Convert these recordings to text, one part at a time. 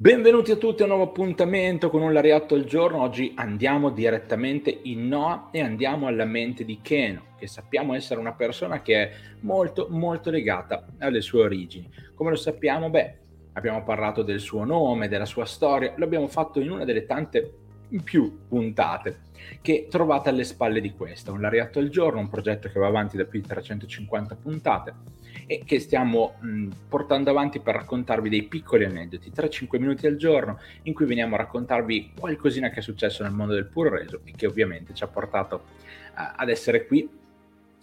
Benvenuti a tutti a un nuovo appuntamento con un Lariatto al giorno. Oggi andiamo direttamente in Noah e andiamo alla mente di Keno, che sappiamo essere una persona che è molto molto legata alle sue origini. Come lo sappiamo? Beh, abbiamo parlato del suo nome, della sua storia, l'abbiamo fatto in una delle tante più puntate che trovate alle spalle di questa. Un Lariatto al giorno, un progetto che va avanti da più di 350 puntate e che stiamo mh, portando avanti per raccontarvi dei piccoli aneddoti, 3-5 minuti al giorno, in cui veniamo a raccontarvi qualcosina che è successo nel mondo del puro reso e che ovviamente ci ha portato uh, ad essere qui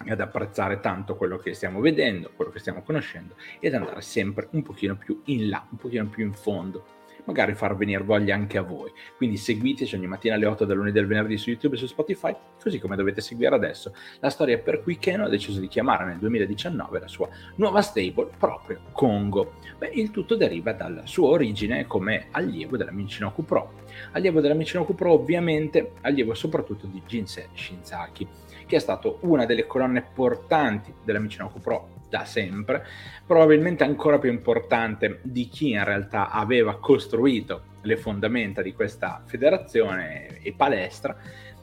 ad apprezzare tanto quello che stiamo vedendo, quello che stiamo conoscendo e ad andare sempre un pochino più in là, un pochino più in fondo magari far venire voglia anche a voi. Quindi seguiteci ogni mattina alle 8 del lunedì del venerdì su YouTube e su Spotify, così come dovete seguire adesso la storia per cui Keno ha deciso di chiamare nel 2019 la sua nuova stable proprio Congo. Beh, il tutto deriva dalla sua origine come allievo della Michinoku Pro. Allievo della Michinoku Pro ovviamente, allievo soprattutto di Jinsei Shinzaki, che è stato una delle colonne portanti della Michinoku Pro da sempre, probabilmente ancora più importante di chi in realtà aveva costruito le fondamenta di questa federazione e palestra,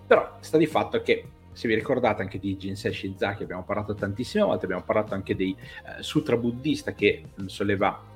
però sta di fatto che se vi ricordate anche di Jinsei Shizaki abbiamo parlato tantissime volte, abbiamo parlato anche dei eh, sutra buddista che soleva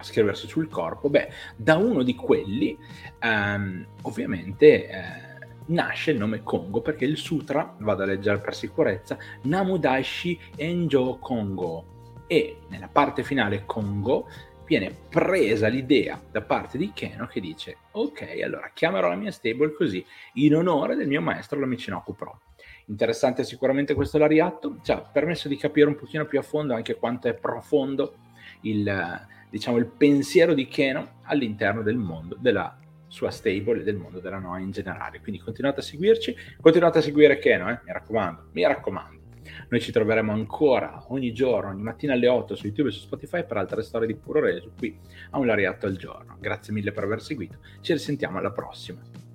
scriversi sul corpo, beh, da uno di quelli ehm, ovviamente eh, nasce il nome Congo perché il sutra, vado a leggere per sicurezza, Namudaishi Enjo Kongo e nella parte finale Congo viene presa l'idea da parte di Keno che dice ok allora chiamerò la mia stable così in onore del mio maestro la Michinoku Pro. Interessante sicuramente questo lariatto. Ci ha permesso di capire un pochino più a fondo anche quanto è profondo il, diciamo, il pensiero di Keno all'interno del mondo della sua stable e del mondo della Noa in generale. Quindi continuate a seguirci, continuate a seguire Keno, eh? mi raccomando, mi raccomando. Noi ci troveremo ancora ogni giorno, ogni mattina alle 8 su YouTube e su Spotify per altre storie di puro reso qui a un lariatto al giorno. Grazie mille per aver seguito, ci risentiamo alla prossima.